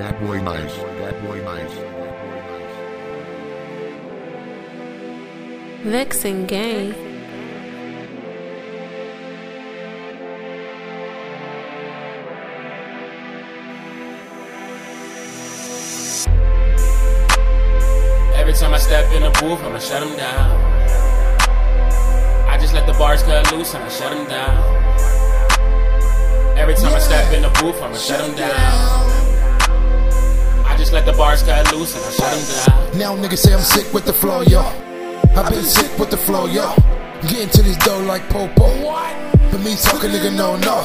That boy nice. That boy nice. Vixen Gang. Every time I step in the booth, I'ma shut them down. I just let the bars cut loose and I shut them down. Every time I step in the booth, I'ma shut them down. I just let the bars cut loose and I shut them down. Now niggas say I'm sick with the flow, yo. i been sick with the flow, yo. Getting to this dough like Popo. But me talking, nigga, no, no.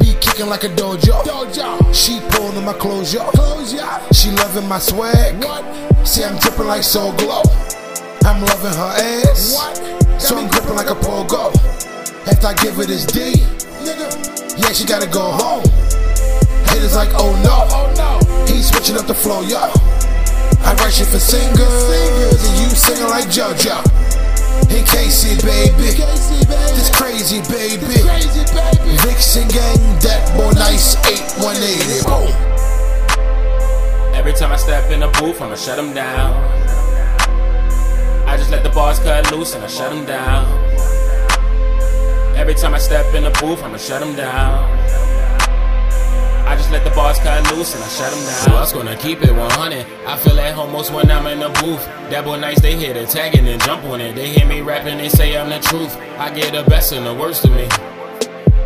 Be kicking like a dojo. She pulling on my clothes, yo. She loving my swag. See, I'm dripping like Soul Glo. I'm loving her ass. What? So I'm gripping like a pogo. After I give her this D, nigga, yeah, she gotta go home. Haters like, oh no. He's switching up the flow, yo. I write shit for singers, and you singing like JoJo. Hey Casey, baby, this crazy baby. Vixen gang, that boy nice 8180. Boom. Every time I step in the booth, I'ma shut them down. I just let the bars cut loose and I shut them down. Every time I step in the booth, I'ma shut them down. The cut loose and I shut them down. So I was gonna keep it 100. I feel at home most when I'm in the booth. That boy nice, they hear the tag and then jump on it. They hear me rapping, they say I'm the truth. I get the best and the worst of me.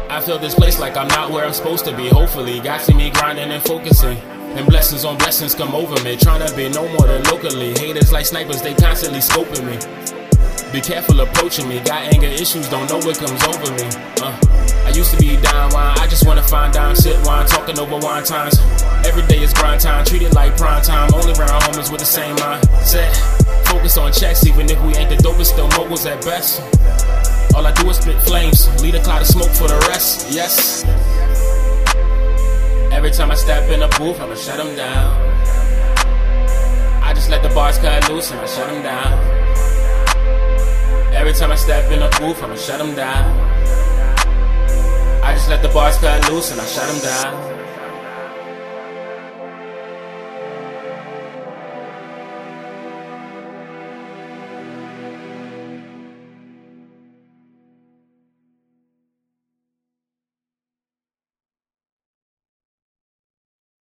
I feel this place like I'm not where I'm supposed to be. Hopefully, God see me grinding and focusing. And blessings on blessings come over me. Trying to be no more than locally. Haters like snipers, they constantly scoping me. Be careful approaching me. Got anger issues, don't know what comes over me. Uh, used to be down wine, I just wanna find down, sit wine, talking over wine times. Every day is grind time, treat it like prime time. Only round homies with the same mindset. Focus on checks, even if we ain't the dopest, still moguls at best. All I do is spit flames, lead a cloud of smoke for the rest. Yes. Every time I step in the booth, I'ma shut them down. I just let the bars cut loose and I shut them down. Every time I step in the booth, I'ma shut them down. I just let the bars cut loose and I shut them down.